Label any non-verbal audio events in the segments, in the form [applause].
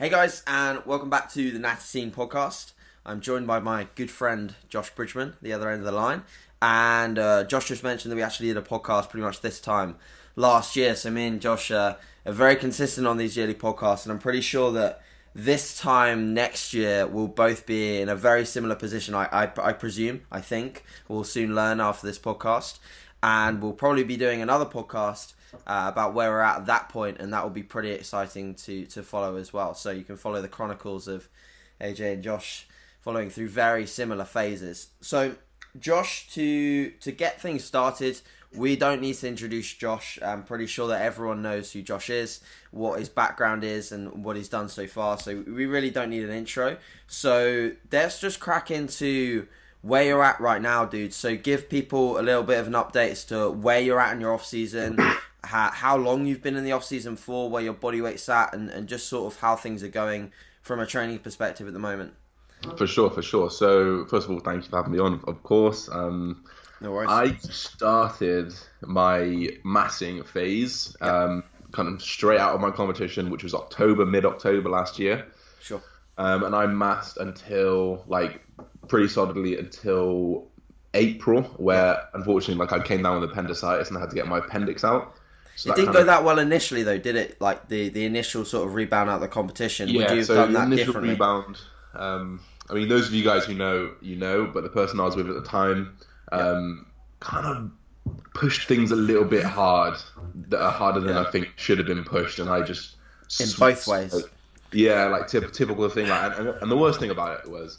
Hey guys, and welcome back to the Natty Scene podcast. I'm joined by my good friend Josh Bridgman, the other end of the line. And uh, Josh just mentioned that we actually did a podcast pretty much this time last year. So me and Josh uh, are very consistent on these yearly podcasts, and I'm pretty sure that this time next year we'll both be in a very similar position. I, I, I presume, I think we'll soon learn after this podcast, and we'll probably be doing another podcast uh, about where we're at at that point, and that will be pretty exciting to to follow as well. So you can follow the chronicles of AJ and Josh following through very similar phases. So Josh, to to get things started, we don't need to introduce Josh. I'm pretty sure that everyone knows who Josh is, what his background is, and what he's done so far. So we really don't need an intro. So let's just crack into where you're at right now, dude. So give people a little bit of an update as to where you're at in your off season, how, how long you've been in the off season for, where your body weight's at, and, and just sort of how things are going from a training perspective at the moment. For sure, for sure. So first of all, thank you for having me on. Of course. Um, no worries. I started my massing phase um, kind of straight out of my competition, which was October, mid October last year. Sure. Um, and I massed until like pretty solidly until April, where unfortunately, like I came down with appendicitis and I had to get my appendix out. So it didn't go of... that well initially, though, did it? Like the, the initial sort of rebound out of the competition. Yeah, Would you have so done that differently? rebound. Um, I mean, those of you guys who know, you know, but the person I was with at the time um, kind of pushed things a little bit hard, that are harder than Yeah. I think should have been pushed, and I just In sw- both ways. Yeah, like typ- typical thing. Like, and, and the worst thing about it was,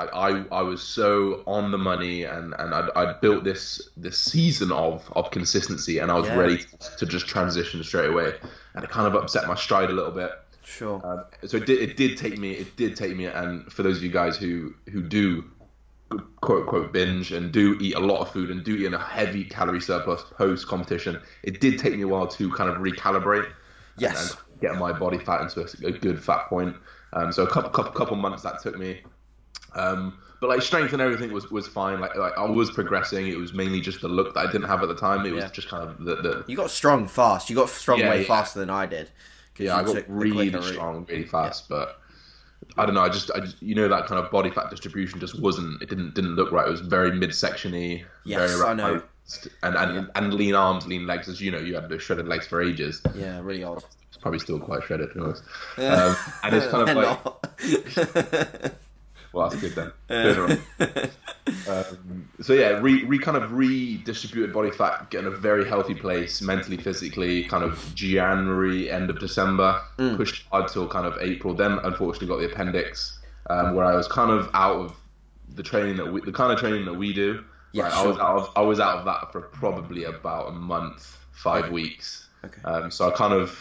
like, I I was so on the money, and and I'd, I'd built this this season of of consistency, and I was Yeah. ready to just transition straight away, and it kind of upset my stride a little bit. Sure. Um, so it did, it did take me, it did take me, and for those of you guys who who do quote unquote binge and do eat a lot of food and do eat in a heavy calorie surplus post competition, it did take me a while to kind of recalibrate. Yes. And, and get my body fat into a, a good fat point. Um, so a couple, couple couple months that took me. Um, but like strength and everything was, was fine. Like, like I was progressing. It was mainly just the look that I didn't have at the time. It was Yeah. just kind of the, the You got strong fast. You got strong Yeah, way yeah. faster than I did. yeah, I got really strong, really fast, but I don't know. I just, I just, you know, that kind of body fat distribution just wasn't. It didn't didn't look right. It was very midsectiony. Yes, very I know. And and, and lean arms, lean legs. As you know, you had shredded legs for ages. Yeah, really odd. It's probably still quite shredded, to be honest. Um, and it's kind of [laughs] like. [laughs] well, that's good then. [laughs] Good. [laughs] Um, so yeah, re, re kind of redistributed body fat, getting a very healthy place mentally, physically. Kind of January, end of December, Mm. pushed hard till kind of April. Then unfortunately got the appendix, um, where I was kind of out of the training that we, the kind of training that we do. Yeah, Like, I was sure. out of I was out of that for probably about a month, five weeks. Okay. Um, so I kind of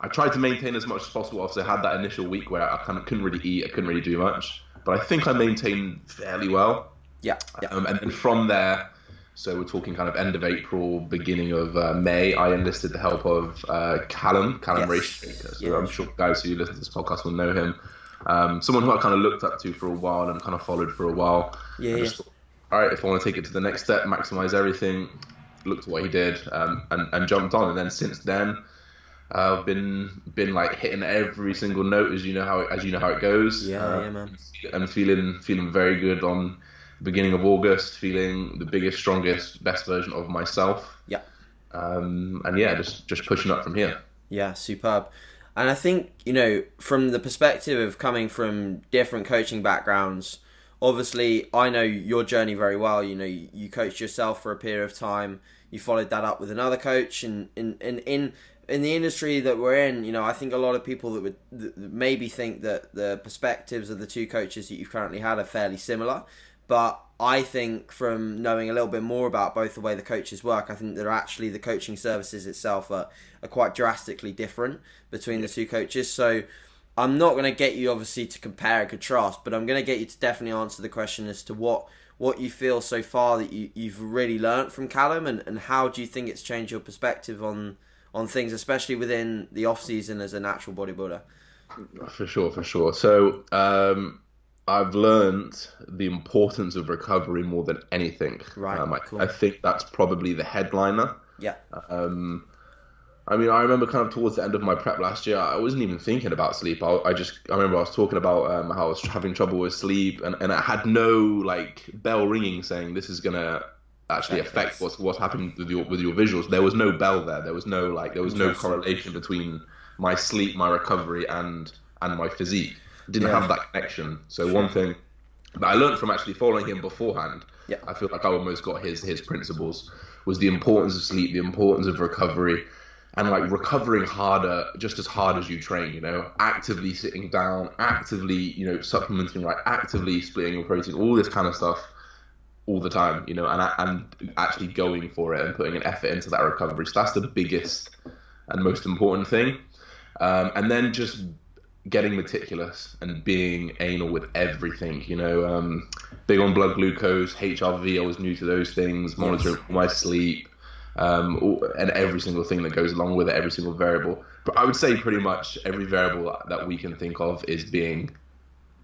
I tried to maintain as much as possible. Obviously, I had that initial week where I kind of couldn't really eat, I couldn't really do much, but I think I maintained fairly well. Yeah, yeah. Um, and then from there, so we're talking kind of end of April, beginning of uh, May. I enlisted the help of uh, Callum, Callum Yes. Raistrick. So Yeah. I'm sure guys who listen to this podcast will know him. Um, someone who I kind of looked up to for a while and kind of followed for a while. Yeah, yeah. just thought, all right, if I want to take it to the next step, maximize everything, looked at what he did um, and, and jumped on. And then since then, I've been been like hitting every single note as you know how it, as you know how it goes. Yeah, Uh, yeah, man. I'm feeling feeling very good on beginning of August, feeling the biggest, strongest, best version of myself. Yeah. Um, and yeah, just just pushing up from here. Yeah, superb. And I think, you know, from the perspective of coming from different coaching backgrounds, obviously I know your journey very well. You know, you, you coached yourself for a period of time, you followed that up with another coach and in in, in in the industry that we're in, you know, I think a lot of people that would that maybe think that the perspectives of the two coaches that you've currently had are fairly similar. But I think from knowing a little bit more about both the way the coaches work, I think that actually the coaching services itself are, are quite drastically different between the two coaches. So I'm not going to get you obviously to compare and contrast, but I'm going to get you to definitely answer the question as to what what you feel so far that you, you've really learnt from Callum and, and how do you think it's changed your perspective on on things, especially within the off season as a natural bodybuilder. For sure, for sure. So um, I've learned the importance of recovery more than anything. Right, Um, I, cool. I think that's probably the headliner. Yeah, Um, I mean, I remember kind of towards the end of my prep last year, I wasn't even thinking about sleep. I, I just, I remember I was talking about um, how I was having trouble with sleep, and, and I had no like bell ringing saying this is gonna actually affect what's what's happening with your with your visuals. There was no bell there. There was no like, there was no correlation between my sleep, my recovery, and and my physique. Didn't Yeah. have that connection. So one thing that I learned from actually following him beforehand, Yeah. I feel like I almost got his his principles was the importance of sleep, the importance of recovery, and like recovering harder, just as hard as you train. You know, actively sitting down, actively you know supplementing, like actively splitting your protein, all this kind of stuff. All the time, you know, and and actually going for it and putting an effort into that recovery. So that's the biggest and most important thing. Um, and then just getting meticulous and being anal with everything. You know, um, big on blood glucose, HRV. I was new to those things. Monitoring my sleep, um, all- and every single thing that goes along with it, every single variable. But I would say pretty much every variable that we can think of is being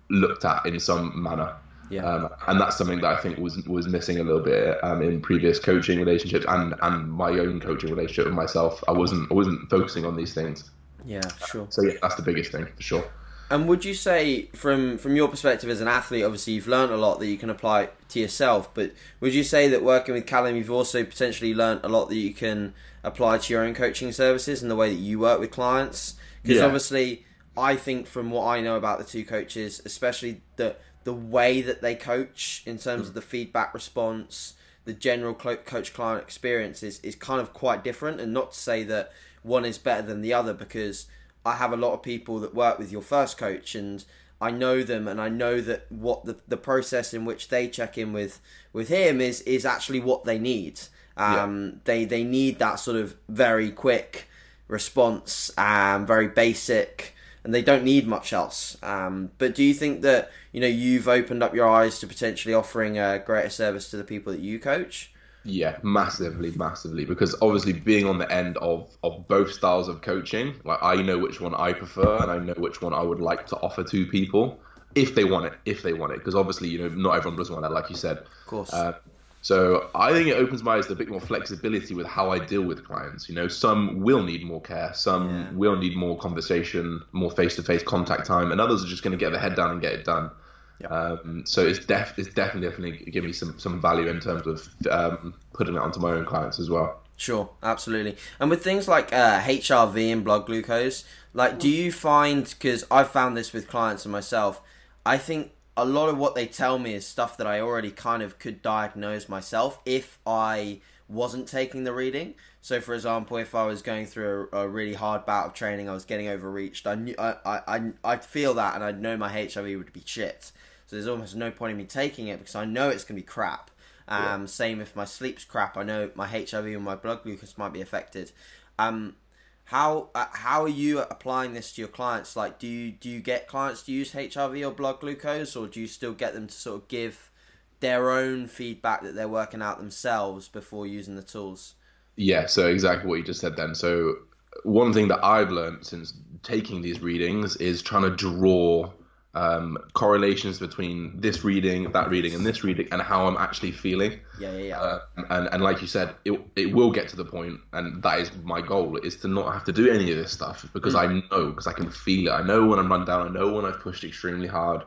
looked at in some manner. Yeah. Um, and that's something that I think was was missing a little bit um, in previous coaching relationships and, and my own coaching relationship with myself. I wasn't I wasn't focusing on these things. Yeah, sure. So yeah, that's the biggest thing for sure. And would you say, from from your perspective as an athlete, obviously you've learned a lot that you can apply to yourself. But would you say that working with Callum, you've also potentially learned a lot that you can apply to your own coaching services and the way that you work with clients? Because Yeah. obviously, I think from what I know about the two coaches, especially the the way that they coach in terms of the feedback response, the general coach client experience is, is kind of quite different. And not to say that one is better than the other, because I have a lot of people that work with your first coach and I know them and I know that what the, the process in which they check in with with him is is actually what they need. Um, They they need that sort of very quick response, um, very basic, and they don't need much else. Um, but do you think that you know you've opened up your eyes to potentially offering a greater service to the people that you coach? Yeah, massively, massively. Because obviously, being on the end of of both styles of coaching, like I know which one I prefer, and I know which one I would like to offer to people if they want it. If they want it, because obviously, you know, not everyone does want that, like you said. Of course. Uh, so I think it opens my eyes to a bit more flexibility with how I deal with clients. You know, some will need more care, some Yeah. will need more conversation, more face-to-face contact time, and others are just going to get their head down and get it done. Um, so it's def it's definitely definitely give me some some value in terms of um, putting it onto my own clients as well. Sure, absolutely. And with things like uh, HRV and blood glucose, like, do you find because I've found this with clients and myself, I think a lot of what they tell me is stuff that I already kind of could diagnose myself if I wasn't taking the reading. So, for example, if I was going through a, a really hard bout of training, I was getting overreached. I knew I I I I'd feel that, and I'd know my HRV would be shit. So there's almost no point in me taking it because I know it's gonna be crap. Um, Same if my sleep's crap, I know my HRV and my blood glucose might be affected. Um, how uh, how are you applying this to your clients? Like, do you do you get clients to use HRV or blood glucose, or do you still get them to sort of give their own feedback that they're working out themselves before using the tools? Yeah, so exactly what you just said then. So one thing that I've learned since taking these readings is trying to draw um, correlations between this reading, that reading, and this reading, and how I'm actually feeling. Yeah, yeah, yeah. Uh, and and like you said, it it will get to the point, and that is my goal, is to not have to do any of this stuff because I know, because I can feel it. I know when I'm run down. I know when I've pushed extremely hard,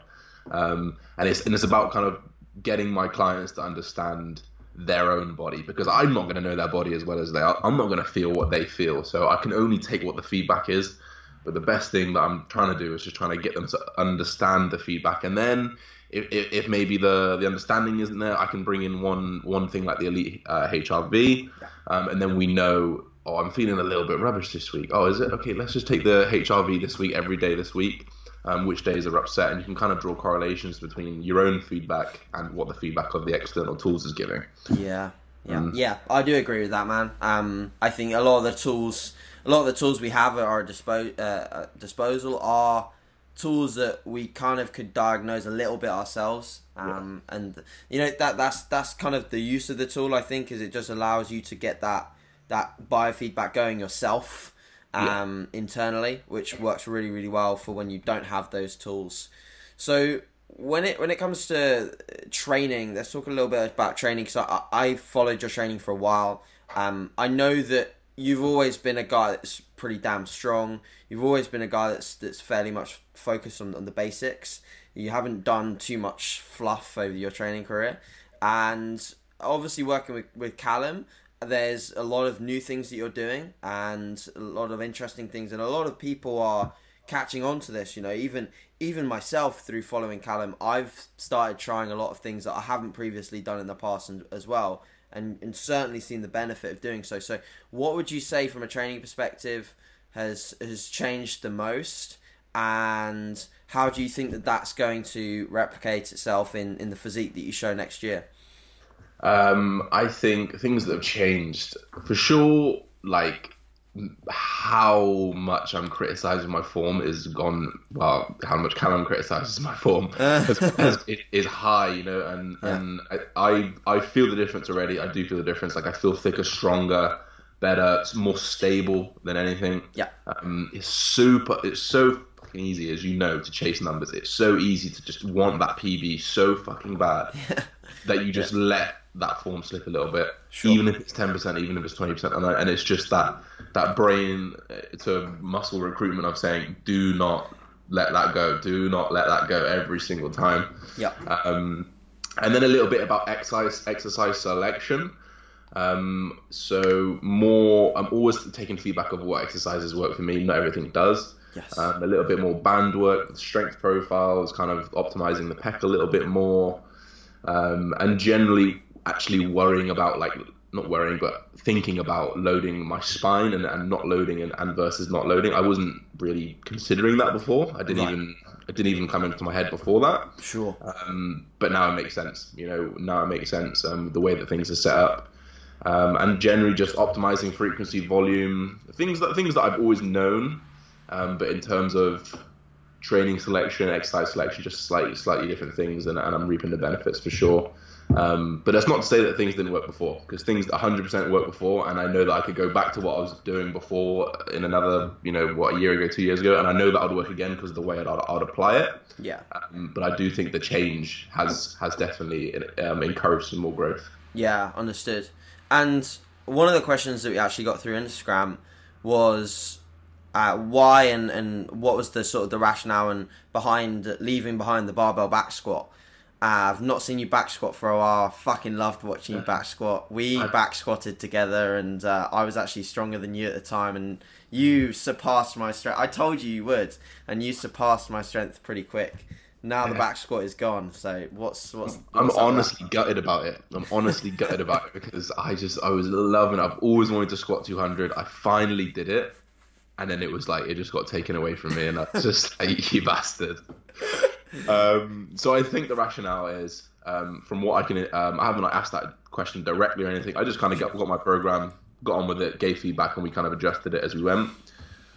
um, and it's and it's about kind of getting my clients to understand their own body because I'm not going to know their body as well as they are. I'm not going to feel what they feel, so I can only take what the feedback is. But the best thing that I'm trying to do is just trying to get them to understand the feedback, and then if, if, if maybe the, the understanding isn't there, I can bring in one one thing like the elite uh, HRV, um, and then we know. Oh, I'm feeling a little bit rubbish this week. Oh, is it okay? Let's just take the HRV this week, every day this week. Um, which days are upset, and you can kind of draw correlations between your own feedback and what the feedback of the external tools is giving. Yeah, yeah, yeah. I do agree with that, man. Um, I think a lot of the tools, a lot of the tools we have at our dispo- uh, uh, disposal are tools that we kind of could diagnose a little bit ourselves. Um, and you know that that's that's kind of the use of the tool. I think is it just allows you to get that that biofeedback going yourself um, internally, which works really really well for when you don't have those tools. So when it when it comes to training, let's talk a little bit about training because I, I followed your training for a while. Um, I know that you've always been a guy that's pretty damn strong. You've always been a guy that's that's fairly much focused on, on the basics. You haven't done too much fluff over your training career, and obviously working with, with Callum, there's a lot of new things that you're doing and a lot of interesting things, and a lot of people are catching on to this. You know, even even myself through following Callum, I've started trying a lot of things that I haven't previously done in the past and, as well, and, and certainly seen the benefit of doing so. So, what would you say from a training perspective has has changed the most? And how do you think that that's going to replicate itself in, in the physique that you show next year? Um, I think things that have changed for sure, like how much I'm criticizing my form is gone. Well, how much Callum criticizes my form [laughs] is, is high, you know, and yeah. and I I feel the difference already. I do feel the difference. Like I feel thicker, stronger, better, it's more stable than anything. Yeah, um, it's super. It's so fucking easy, as you know, to chase numbers. It's so easy to just want that PB so fucking bad [laughs] that you just yeah. let that form slip a little bit, sure. even if it's ten percent, even if it's twenty percent, and, and it's just that that brain to muscle recruitment of saying, do not let that go, do not let that go every single time. Yeah. Um, and then a little bit about exercise exercise selection. Um, so more, I'm always taking feedback of what exercises work for me. Not everything does. Yes. Um, a little bit more band work, strength profiles, kind of optimizing the pec a little bit more, um, and generally actually worrying about like not worrying but thinking about loading my spine and, and not loading and, and versus not loading. I wasn't really considering that before. I didn't right. even it didn't even come into my head before that. Sure. Um, but now it makes sense. You know, now it makes sense. Um, the way that things are set up, um, and generally just optimizing frequency, volume, things that things that I've always known. Um, but in terms of training selection, exercise selection, just slightly slightly different things, and, and I'm reaping the benefits for sure. Um, but that's not to say that things didn't work before, because things 100% worked before, and I know that I could go back to what I was doing before in another, you know, what a year ago, two years ago, and I know that I'd work again because of the way I'd, I'd apply it. Yeah. Um, but I do think the change has has definitely um, encouraged some more growth. Yeah, understood. And one of the questions that we actually got through Instagram was uh, why and, and what was the sort of the rationale and behind leaving behind the barbell back squat I've not seen you back squat for a while. Fucking loved watching you back squat. We back squatted together, and uh, I was actually stronger than you at the time, and you surpassed my strength. I told you you would, and you surpassed my strength pretty quick. Now the back squat is gone. So what's what's? what's I'm honestly gutted about it. I'm honestly gutted about it because I just I was loving. It. I've always wanted to squat 200. I finally did it, and then it was like it just got taken away from me, and I just like [laughs] you bastard um, so I think the rationale is, um, from what I can, um, I haven't like, asked that question directly or anything. I just kind of got, got my program, got on with it, gave feedback, and we kind of adjusted it as we went.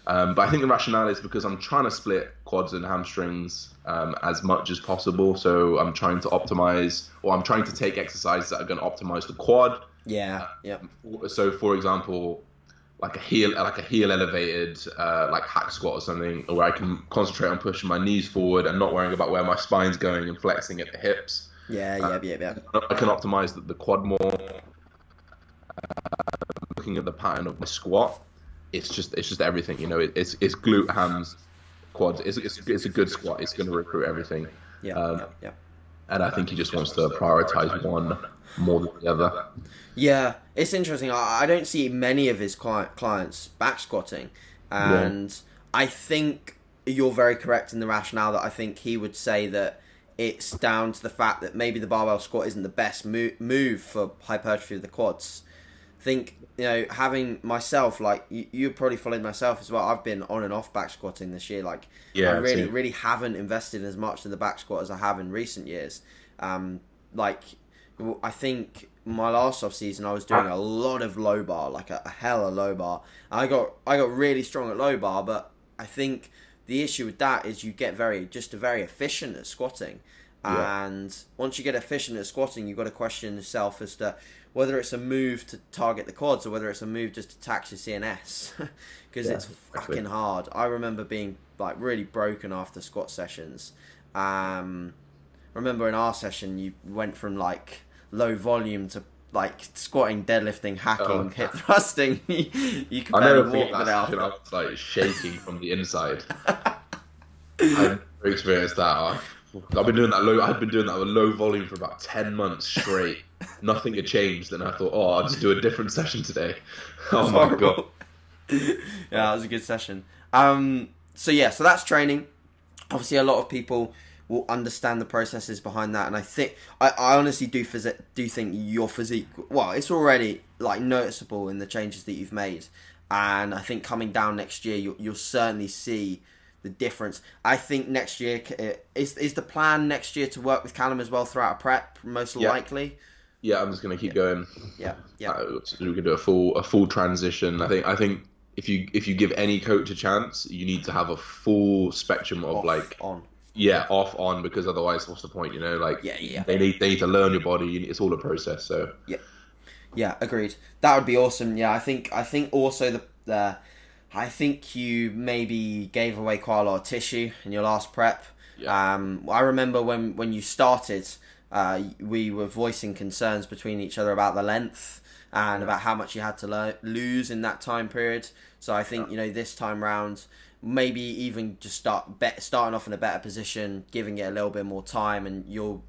Um, but I think the rationale is because I'm trying to split quads and hamstrings um, as much as possible. So I'm trying to optimize, or I'm trying to take exercises that are going to optimize the quad. Yeah. Yeah. So, for example, like a heel like a heel elevated uh, like hack squat or something where I can concentrate on pushing my knees forward and not worrying about where my spine's going and flexing at the hips. Yeah, yeah, yeah, yeah. I can optimize the, the quad more. Uh, looking at the pattern of my squat, it's just it's just everything. You know, it, it's it's glute, hams, quads. It's, it's, it's a good squat. It's going to recruit everything. Yeah, um, yeah, yeah. And I think he just wants to prioritize one more than the other. Yeah, it's interesting. I, don't see many of his client, clients back squatting, and yeah. I think you're very correct in the rationale that I think he would say that it's down to the fact that maybe the barbell squat isn't the best move, move for hypertrophy of the quads. Think you know having myself like you, you probably followed myself as well. I've been on and off back squatting this year. Like yeah, I really really haven't invested as much in the back squat as I have in recent years. Um, like I think my last off season I was doing a lot of low bar, like a, a hell of low bar. I got I got really strong at low bar, but I think the issue with that is you get very just a very efficient at squatting. Yeah. And once you get efficient at squatting, you've got to question yourself as to whether it's a move to target the quads or whether it's a move just to tax your CNS because [laughs] yeah, it's fucking exactly. hard. I remember being like really broken after squat sessions. Um, remember in our session you went from like low volume to like squatting, deadlifting, hacking, Oh. hip thrusting, [laughs] you, you I barely walk that without. session. I was like shaking from the inside. [laughs] I've experienced that. I've been doing that low. I've been doing that with low volume for about ten months straight. [laughs] Nothing had changed, and I thought, oh, I'll just do a different session today. [laughs] Oh my god. [laughs] Yeah, that was a good session. Um, so yeah, so that's training. Obviously, a lot of people will understand the processes behind that, and I think I, I honestly do phys- do think your physique. Well, it's already like noticeable in the changes that you've made, and I think coming down next year, you'll, you'll certainly see the difference. I think next year uh, is is the plan next year to work with Callum as well throughout a prep, most Yeah. likely. Yeah, I'm just gonna keep going. Yeah, yeah, Uh, we can do a full a full transition. I think I think if you if you give any coach a chance, you need to have a full spectrum of Off, like on. yeah off on because otherwise what's the point? You know, like Yeah, yeah. they need they need to learn your body. It's all a process. So yeah, Yeah, agreed. That would be awesome. Yeah, I think I think also the the I think you maybe gave away quite a lot of tissue in your last prep. Yeah. Um, I remember when when you started, uh, we were voicing concerns between each other about the length and about how much you had to lo- lose in that time period. So I think you know this time round, maybe even just start bet- starting off in a better position, giving it a little bit more time, and you'll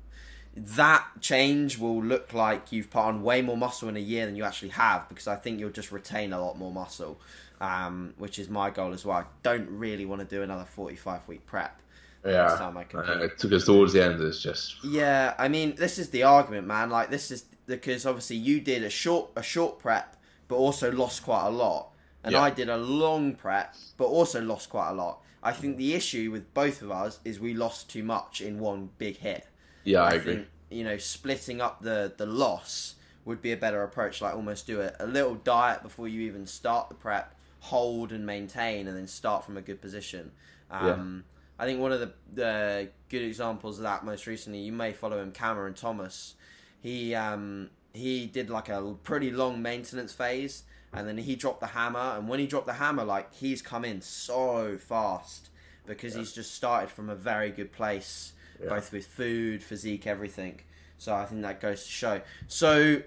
that change will look like you've put on way more muscle in a year than you actually have because I think you'll just retain a lot more muscle, um, which is my goal as well. I don't really want to do another 45 week prep. yeah, Next time I compete. it took us towards the end. It's just Yeah, I mean, this is the argument, man. Like, this is because obviously you did a short a short prep, but also lost quite a lot, and Yeah. I did a long prep, but also lost quite a lot. I think the issue with both of us is we lost too much in one big hit. yeah, I agree. think you know splitting up the the loss would be a better approach. Like almost do a, a little diet before you even start the prep, hold and maintain, and then start from a good position. Um, I think one of the, the good examples of that most recently, you may follow him, Cameron Thomas. He um, he did like a pretty long maintenance phase, and then he dropped the hammer. And when he dropped the hammer, like he's come in so fast because he's just started from a very good place, Yeah. both with food, physique, everything. So I think that goes to show. So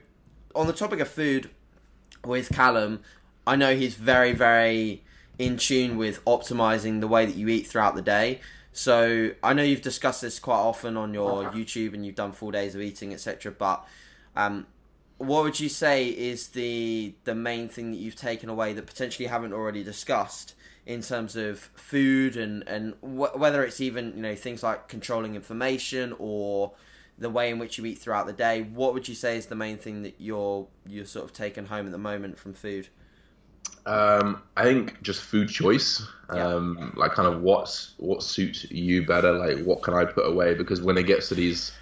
on the topic of food, with Callum, I know he's very, very in tune with optimizing the way that you eat throughout the day. So I know you've discussed this quite often on your YouTube and you've done four days of eating, etc. But um, what would you say is the the main thing that you've taken away that potentially haven't already discussed in terms of food and and wh- whether it's even you know things like controlling information or the way in which you eat throughout the day? What would you say is the main thing that you're you're sort of taking home at the moment from food? Um, I think just food choice, Yeah. um, like kind of what's what suits you better. Like what can I put away? Because when it gets to these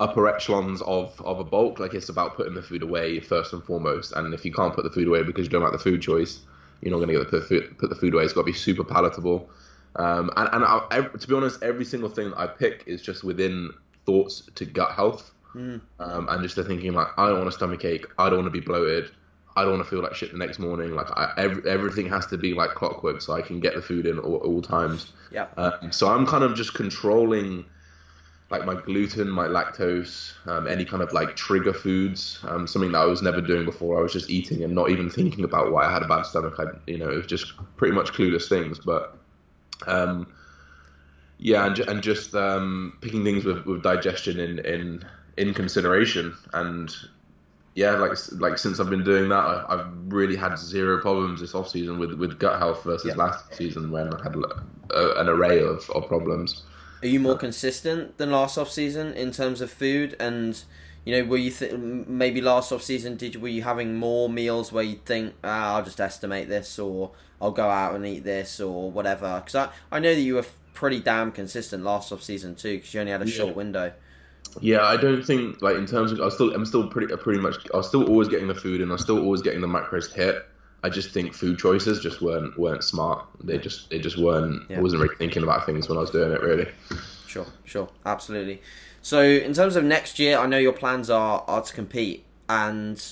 upper echelons of of a bulk, like it's about putting the food away first and foremost. And if you can't put the food away because you don't like the food choice, you're not going to get the food, put the food away. It's got to be super palatable. Um, and and I, ev- to be honest, every single thing that I pick is just within thoughts to gut health. Mm. Um, and just the thinking like I don't want a stomach ache, I don't want to be bloated, I don't want to feel like shit the next morning. Like I, every, everything has to be like clockwork, so I can get the food in all, all times. Yeah. Um, so I'm kind of just controlling like my gluten, my lactose, um, any kind of like trigger foods. Um, something that I was never doing before. I was just eating and not even thinking about why I had a bad stomach. I, you know, it was just pretty much clueless things. But um, yeah, and, and just um, picking things with, with digestion in, in in consideration. And yeah, like like since I've been doing that, I, I've really had zero problems this off season with, with gut health versus Yeah. last season when I had a, an array of, of problems. Are you more consistent than last off season in terms of food? And you know, were you th- maybe last off season? Did were you having more meals where you think ah, I'll just estimate this, or I'll go out and eat this, or whatever? Because I I know that you were pretty damn consistent last off season too, because you only had a Yeah. short window. Yeah, I don't think like in terms of I still I'm still pretty pretty much I was still always getting the food and I was still always getting the macros hit. I just think food choices just weren't weren't smart. They just they just weren't. Yeah. I wasn't really thinking about things when I was doing it really. Sure, sure, absolutely. So, in terms of next year, I know your plans are are to compete, and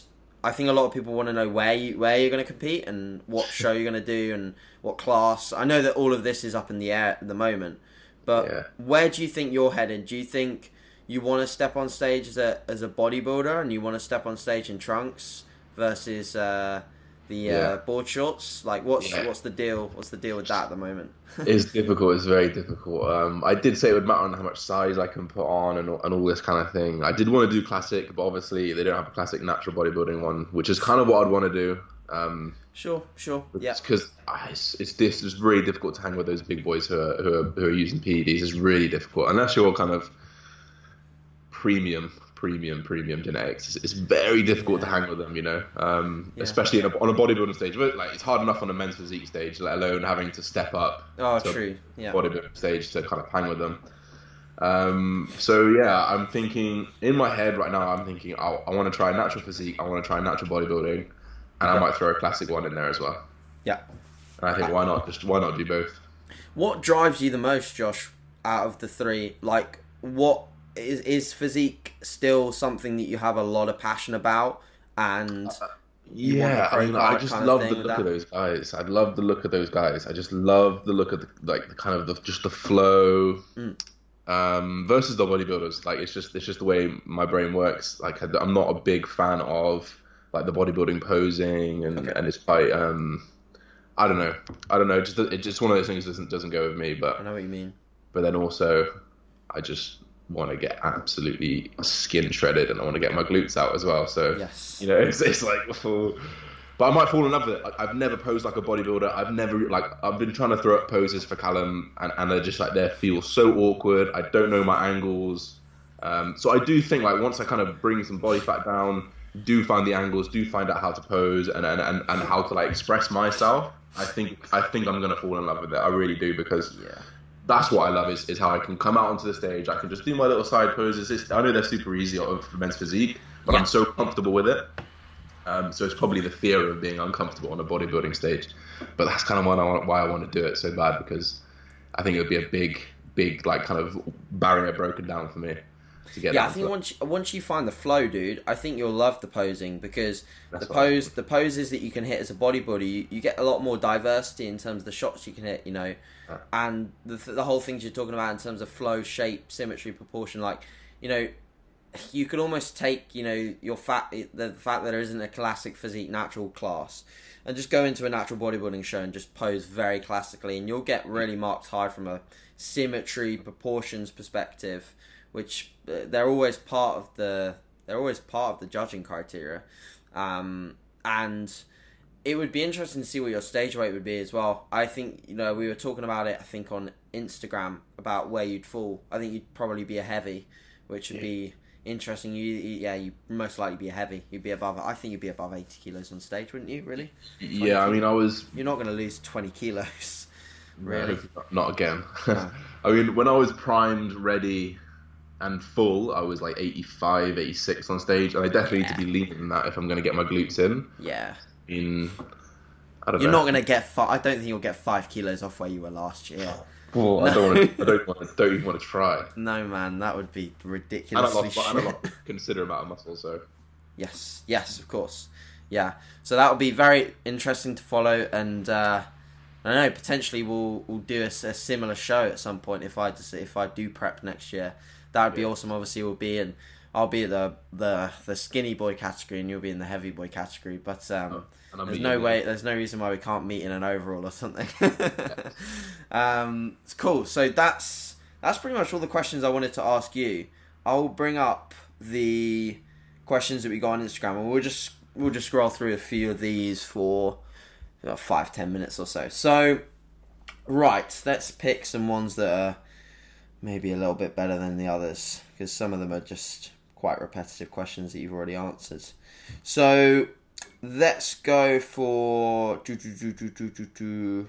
I think a lot of people want to know where you where you're going to compete and what [laughs] show you're going to do and what class. I know that all of this is up in the air at the moment, but Yeah. where do you think you're headed? Do you think you want to step on stage as a as a bodybuilder and you want to step on stage in trunks versus uh, the Yeah. uh, board shorts? Like, what's Yeah. what's the deal? What's the deal with that at the moment? [laughs] it's difficult. It's very difficult. Um, I did say it would matter on how much size I can put on and, and all this kind of thing. I did want to do classic, but obviously they don't have a classic natural bodybuilding one, which is kind of what I'd want to do. Um, Sure, sure. Yeah. because it's, it's this it's really difficult to hang with those big boys who are who are, who are using PEDs. It's really difficult unless you're kind of premium, premium, premium genetics. It's, it's very difficult to hang with them, you know, um, Yeah. especially in a, on a bodybuilding stage. But like it's hard enough on a men's physique stage, let alone having to step up Oh, to true. Yeah. bodybuilding stage to kind of hang with them. Um, so yeah, I'm thinking in my head right now. I'm thinking I, I want to try natural physique. I want to try natural bodybuilding, and I might throw a classic one in there as well. Yeah. And I think why not just why not do both? What drives you the most, Josh, out of the three? Like, what is is physique still something that you have a lot of passion about? And You want Yeah, I mean, I just love the with look of those guys. I love the look of those guys. I just love the look of the like the kind of the, just the flow. Mm. Um, versus the bodybuilders, like it's just it's just the way my brain works. Like I- I'm not a big fan of like the bodybuilding posing and Okay. and it's quite um, I don't know, I don't know. Just it's just one of those things that doesn't doesn't go with me. But i know what you mean. but then also, I just want to get absolutely skin shredded and I want to get my glutes out as well. So Yes. you know, [laughs] it's, it's like, oh. but I might fall in love with it. I've never posed like a bodybuilder. I've never like I've been trying to throw up poses for Callum, and, and they're just like they feel so awkward. I don't know my angles. Um, so I do think like once I kind of bring some body fat down, do find the angles, do find out how to pose and and, and, and how to like express myself. I think I think I'm gonna fall in love with it. I really do because Yeah. That's what I love is, is how I can come out onto the stage. I can just do my little side poses. It's, I know they're super easy of men's physique, but Yeah. I'm so comfortable with it. Um, so it's probably the fear of being uncomfortable on a bodybuilding stage. But that's kind of why I want, why I want to do it so bad because I think it would be a big, big like kind of barrier broken down for me. Yeah, I think once once you find the flow, dude, I think you'll love the posing because That's the what I pose the poses that you can hit as a bodybuilder, you, you get a lot more diversity in terms of the shots you can hit, you know, and the the whole things you're talking about in terms of flow, shape, symmetry, proportion, like you know. You could almost take, you know, your fat the fact that there isn't a classic physique natural class, and just go into a natural bodybuilding show and just pose very classically, and you'll get really marked high from a symmetry, proportions perspective, which uh, they're always part of the they're always part of the judging criteria, um, and it would be interesting to see what your stage weight would be as well. I think you know we were talking about it. I think on Instagram about where you'd fall. I think you'd probably be a heavy, which would be interesting. You, you yeah, you most likely be a heavy. You'd be above. I think you'd be above eighty kilos on stage, wouldn't you? Really? Yeah, I mean, I was You're not going to lose twenty kilos, really. No, not again. No. [laughs] I mean, when I was primed, ready, and full, I was like 85, 86 on stage, and I definitely need to be leaner than that if I'm going to get my glutes in. Yeah. I mean, I don't You're know. not going to get. Fi- I don't think you'll get five kilos off where you were last year. Well, I don't want to. [laughs] I don't want to. Don't even want to try. No, man, that would be And I lost, and I lost a considerable amount of muscle, so Yes, yes, of course. Yeah. So that would be very interesting to follow, and uh, I don't know. Potentially, we'll we'll do a similar show at some point if I just if I do prep next year. That would be Yeah. awesome. Obviously, we'll be in. I'll be the the the skinny boy category, and you'll be in the heavy boy category. But um, Oh, there's no way. There's no reason why we can't meet in an overall or something. [laughs] um, it's cool. So that's that's pretty much all the questions I wanted to ask you. I'll bring up the questions that we got on Instagram, and we'll just we'll just scroll through a few of these for about five ten minutes or so. So, right, let's pick some ones that are maybe a little bit better than the others because some of them are just quite repetitive questions that you've already answered. So, let's go for do, do, do.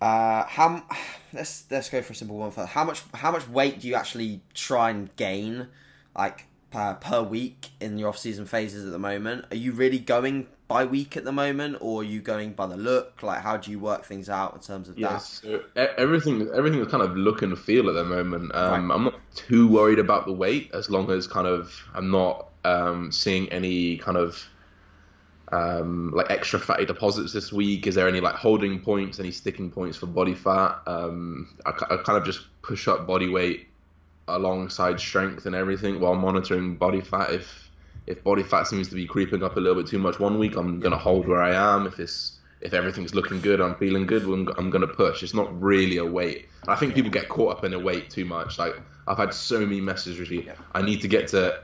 Uh, how let's let's go for a simple one first. How much how much weight do you actually try and gain, like per, per week in your off season phases at the moment? Are you really going by week at the moment, or are you going by the look? Like, how do you work things out in terms of Yes, so e- everything everything is kind of look and feel at the moment. Um, Right. I'm not too worried about the weight as long as kind of I'm not um, seeing any kind of um, like extra fatty deposits this week. Is there any like holding points, any sticking points for body fat? Um, I, I kind of just push up body weight alongside strength and everything while monitoring body fat. If if body fat seems to be creeping up a little bit too much one week, I'm gonna hold where I am. If it's if everything's looking good, I'm feeling good. I'm, I'm gonna push. It's not really a weight. I think people get caught up in a weight too much. Like I've had so many messages recently. I need to get to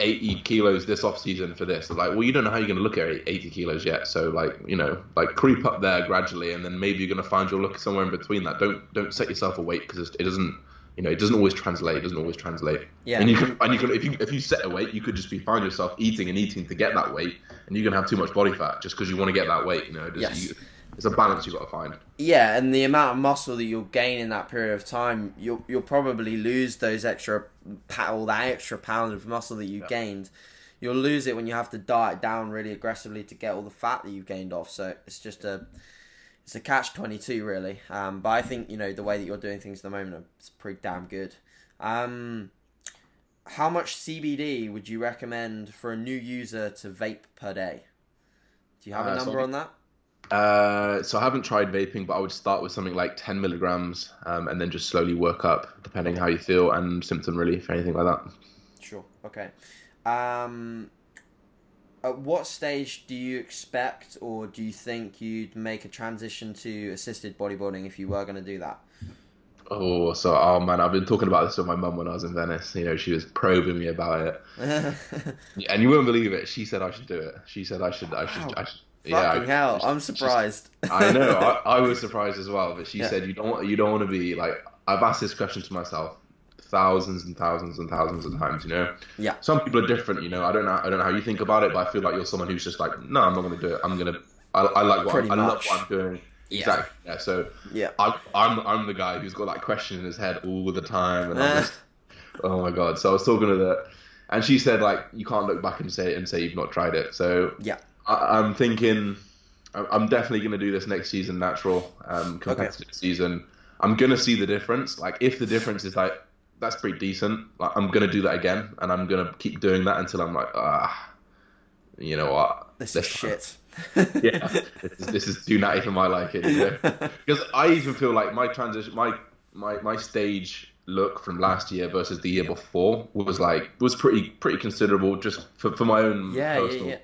80 kilos this off season for this. Like, well, you don't know how you're going to look at 80 kilos yet. So, like, you know, like creep up there gradually, and then maybe you're going to find your look somewhere in between that. Don't don't set yourself a weight because it doesn't, you know, it doesn't always translate. It doesn't always translate. Yeah. And you can, and you can, if you if you set a weight, you could just be find yourself eating and eating to get that weight, and you're going to have too much body fat just because you want to get that weight. You know, just, Yes. you, it's a balance you've got to find. Yeah, and the amount of muscle that you'll gain in that period of time, you'll you'll probably lose those extra all that extra pound of muscle that you gained. You'll lose it when you have to diet down really aggressively to get all the fat that you've gained off. So it's just a it's a catch twenty two really. Um, but I think you know the way that you're doing things at the moment is pretty damn good. Um, how much CBD would you recommend for a new user to vape per day? Do you have a Uh, number on that? Uh, so I haven't tried vaping, but I would start with something like 10 milligrams, um, and then just slowly work up, depending how you feel and symptom relief, anything like that. Sure. Okay. Um, at what stage do you expect, or do you think you'd make a transition to assisted bodybuilding if you were going to do that? Oh, so oh man, I've been talking about this with my mum when I was in Venice. You know, she was probing me about it, [laughs] and you won't believe it. She said I should do it. She said I should. I should. Wow. I should Fucking I- hell! I'm surprised. I know. I, I was [laughs] surprised as well, but she Yeah. said you don't. You don't want to be like. I've asked this question to myself thousands and thousands and thousands of times. You know. Yeah. Some people are different. You know. I don't know. I don't know how you think about it, but I feel like you're someone who's just like, no, I'm not going to do it. I'm going to. I, I like what Pretty I'm, I love what I'm doing. Yeah. Exactly. Yeah. So Yeah. I, I'm I'm the guy who's got that question in his head all the time, and I'm just, oh my god. So I was talking to the, and she said like you can't look back and say and say you've not tried it. So Yeah. I, I'm thinking I'm definitely going to do this next season, natural, um, competitive season. I'm going to see the difference. Like if the difference is like that's pretty decent, like I'm going to do that again, and I'm going to keep doing that until I'm like ah, you know what, This is This time- shit. [laughs] yeah, this is, this is too natty for my liking. You know? [laughs] Because I even feel like my transition, my my my stage look from last year versus the year before was like was pretty pretty considerable just for, for my own Yeah, yeah, yeah.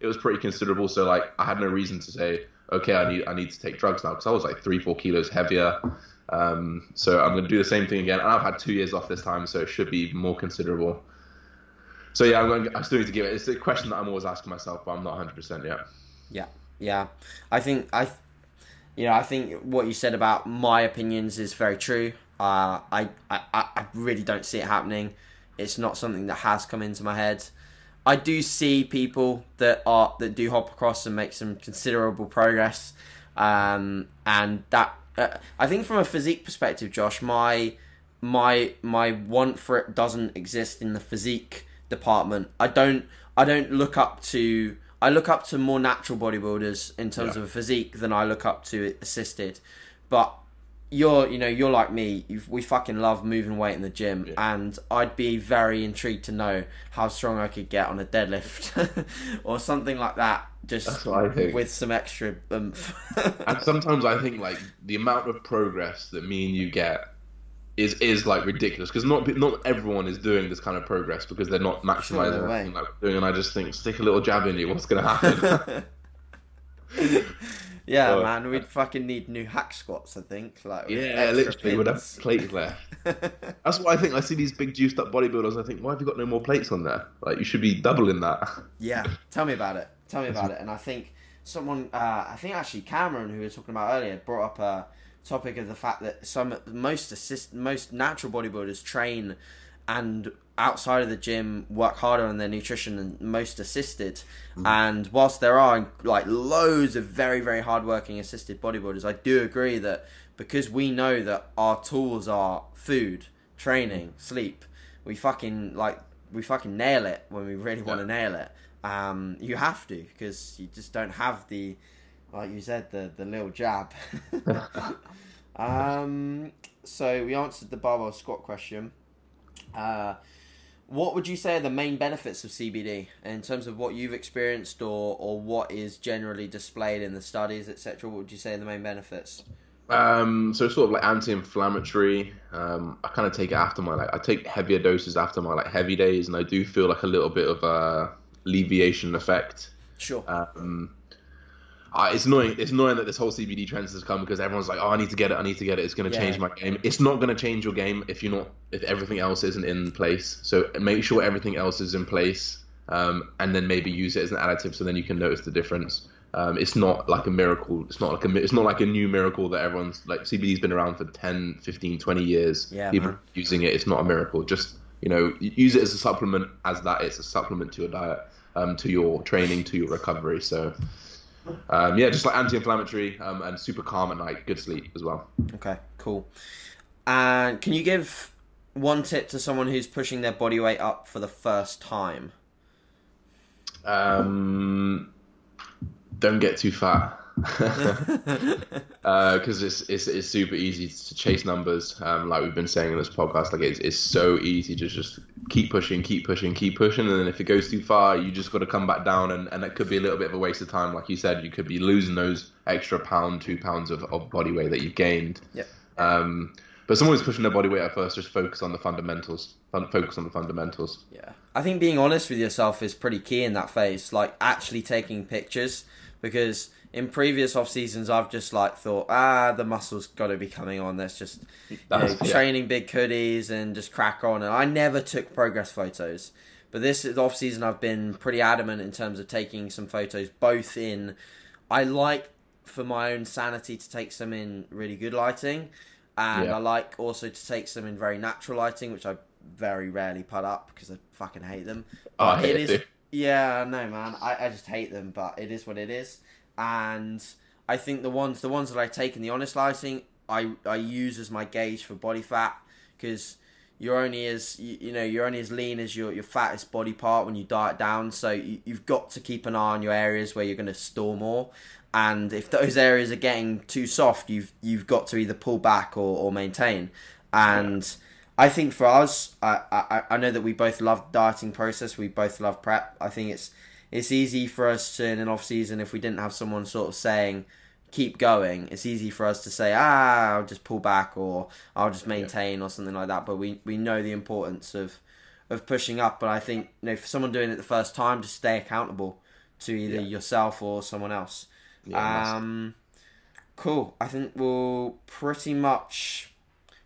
It was pretty considerable. So like I had no reason to say okay, I need I need to take drugs now because I was like three four kilos heavier. Um, so I'm going to do the same thing again, and I've had two years off this time, so it should be more considerable. So yeah, I'm going. I still need to give it. It's a question that I'm always asking myself, but I'm not 100 percent yet. Yeah, yeah. I think I, you know, I think what you said about my opinions is very true. Uh, I, I, I really don't see it happening. It's not something that has come into my head. I do see people that are that do hop across and make some considerable progress, um, and that uh, I think from a physique perspective, Josh, my my my want for it doesn't exist in the physique department. I don't I don't look up to I look up to more natural bodybuilders in terms Yeah. of physique than I look up to assisted. But you're you know you're like me. You've, we fucking love moving weight in the gym, Yeah. and I'd be very intrigued to know how strong I could get on a deadlift [laughs] or something like that. Just That's what I think. with some extra oomph. [laughs] And sometimes I think like the amount of progress that me and you get is is like ridiculous because not not everyone is doing this kind of progress because they're not maximizing no like doing. And I just think stick a little jab in you. What's going to happen? [laughs] yeah, Uh, man, we'd fucking need new hack squats. I think, like yeah, literally, would have plates left. [laughs] That's what I think. I see these big juiced up bodybuilders. I think, why have you got no more plates on there? Like you should be doubling that. Yeah, tell me about it. Tell me about it. And I think someone, uh, I think actually Cameron, who we were talking about earlier, brought up a topic of the fact that some most assist most natural bodybuilders train and outside of the gym work harder on their nutrition than most assisted. And whilst there are like loads of very very hardworking assisted bodybuilders, I do agree that because we know that our tools are food, training, sleep, we fucking like we fucking nail it when we really want to nail it. Um, you have to because you just don't have the, like you said, the the little jab. [laughs] [laughs] um, so we answered the barbell squat question. Uh, what would you say are the main benefits of CBD in terms of what you've experienced or or what is generally displayed in the studies, etc.? What would you say are the main benefits? Um, so sort of like anti-inflammatory. Um, I kind of take it after my like I take heavier doses after my like heavy days, and I do feel like a little bit of a alleviation effect. Sure. Um, uh, it's annoying. It's annoying that this whole CBD trend has come because everyone's like, "Oh, I need to get it. I need to get it. It's going to Yeah. change my game." It's not going to change your game if you're not if everything else isn't in place. So make sure everything else is in place, um, and then maybe use it as an additive, so then you can notice the difference. Um, it's not like a miracle. It's not like a it's not like a new miracle that everyone's like CBD's been around for 10, 15, 20 years. Yeah, People man. using it. It's not a miracle. Just you know, use it as a supplement. As that, it's a supplement to your diet, um, to your training, to your recovery. So. Um, yeah, just like anti-inflammatory um, and super calm at night, good sleep as well. Okay, cool. And can you give one tip to someone who's pushing their body weight up for the first time? Um, don't get too fat [laughs] because it's, it's it's super easy to chase numbers. Um, like we've been saying in this podcast, like it's it's so easy to just keep pushing, keep pushing, keep pushing, and then if it goes too far, you just got to come back down, and, and it could be a little bit of a waste of time. Like you said, you could be losing those extra pound, two pounds of, of body weight that you've gained. Yep. Um, but someone who's pushing their body weight at first, just focus on the fundamentals. Fun- Focus on the fundamentals. Yeah. I think being honest with yourself is pretty key in that phase, like actually taking pictures because in previous off seasons I've just like thought, ah, the muscles got to be coming on. Let's just you know, training big hoodies and just crack on. And I never took progress photos, but this off season I've been pretty adamant in terms of taking some photos, both in. I like for my own sanity to take some in really good lighting, and Yeah. I like also to take some in very natural lighting, which I very rarely put up because I fucking hate them. Oh, I hate it it is, too. yeah, no, man, I, I just hate them, but it is what it is. And I think the ones the ones that I take in the honest lighting, I I use as my gauge for body fat because you're only as you, you know you're only as lean as your your fattest body part when you diet down. So you, you've got to keep an eye on your areas where you're going to store more. And if those areas are getting too soft, you've you've got to either pull back or, or maintain. And I think for us, I, I I know that we both love dieting process. We both love prep. I think it's it's easy for us to in an off season if we didn't have someone sort of saying keep going. It's easy for us to say ah I'll just pull back or I'll just maintain or something like that. But we we know the importance of of pushing up. But I think you know for someone doing it the first time, to stay accountable to either Yeah. yourself or someone else. Yeah, um, cool. I think we'll pretty much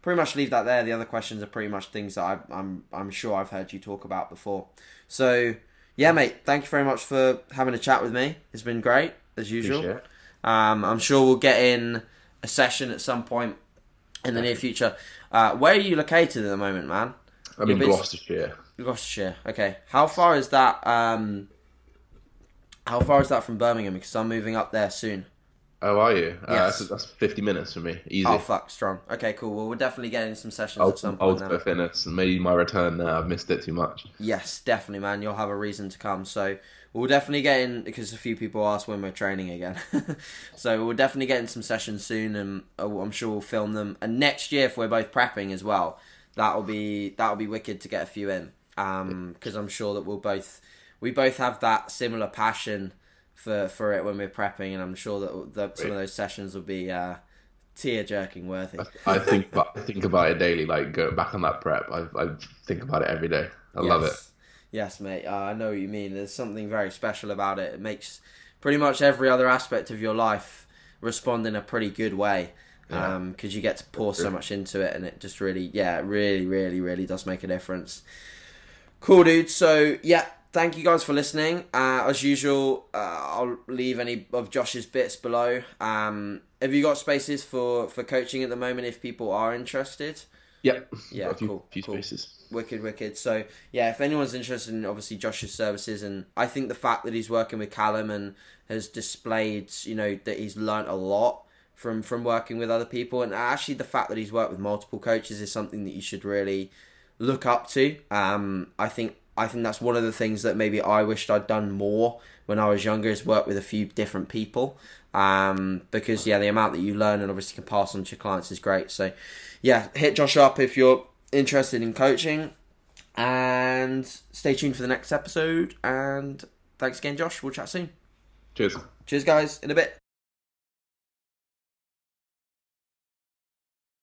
pretty much leave that there. The other questions are pretty much things that I, I'm I'm sure I've heard you talk about before. So yeah, mate. Thank you very much for having a chat with me. It's been great as usual. Um, I'm sure we'll get in a session at some point in the near future. Uh, where are you located at the moment, man? I'm in You're based- Gloucestershire. Gloucestershire. Okay. How far is that? Um, how far is that from Birmingham? Because I'm moving up there soon. Oh, are you? Uh, that's, that's 50 minutes for me. Easy. Oh fuck, strong. Okay, cool. Well, we're definitely getting some sessions at some point. Ultimate fitness. Maybe my return there. I've missed it too much. Yes, definitely, man. You'll have a reason to come. So we'll definitely get in because a few people ask when we're training again. [laughs] so we'll definitely get in some sessions soon, and uh, I'm sure we'll film them. And next year, if we're both prepping as well, that'll be that'll be wicked to get a few in. Um, because I'm sure that we'll both we both have that similar passion for for it when we're prepping, and I'm sure that, that some of those sessions will be uh, tear jerking worthy. I think about, I think about it daily. Like go back on that prep. I, I think about it every day. I love it. Yes. Yes, mate. Uh, I know what you mean. There's something very special about it. It makes pretty much every other aspect of your life respond in a pretty good way Yeah. because you get to pour so much into it, and it just really, yeah, really, really, really does make a difference. Cool, dude. So, yeah, thank you guys for listening. Uh, as usual, uh, I'll leave any of Josh's bits below. Um, have you got spaces for, for coaching at the moment if people are interested? Yep. Yeah, a few, cool, few cool. spaces. Wicked, wicked. So yeah, if anyone's interested in obviously Josh's services, and I think the fact that he's working with Callum and has displayed, you know, that he's learnt a lot from from working with other people, and actually the fact that he's worked with multiple coaches is something that you should really look up to. Um, I think I think that's one of the things that maybe I wished I'd done more when I was younger is work with a few different people. Um, because yeah, the amount that you learn and obviously can pass on to your clients is great. So yeah, hit Josh up if you're interested in coaching, and stay tuned for the next episode. And thanks again, Josh. We'll chat soon. Cheers. Cheers, guys. In a bit.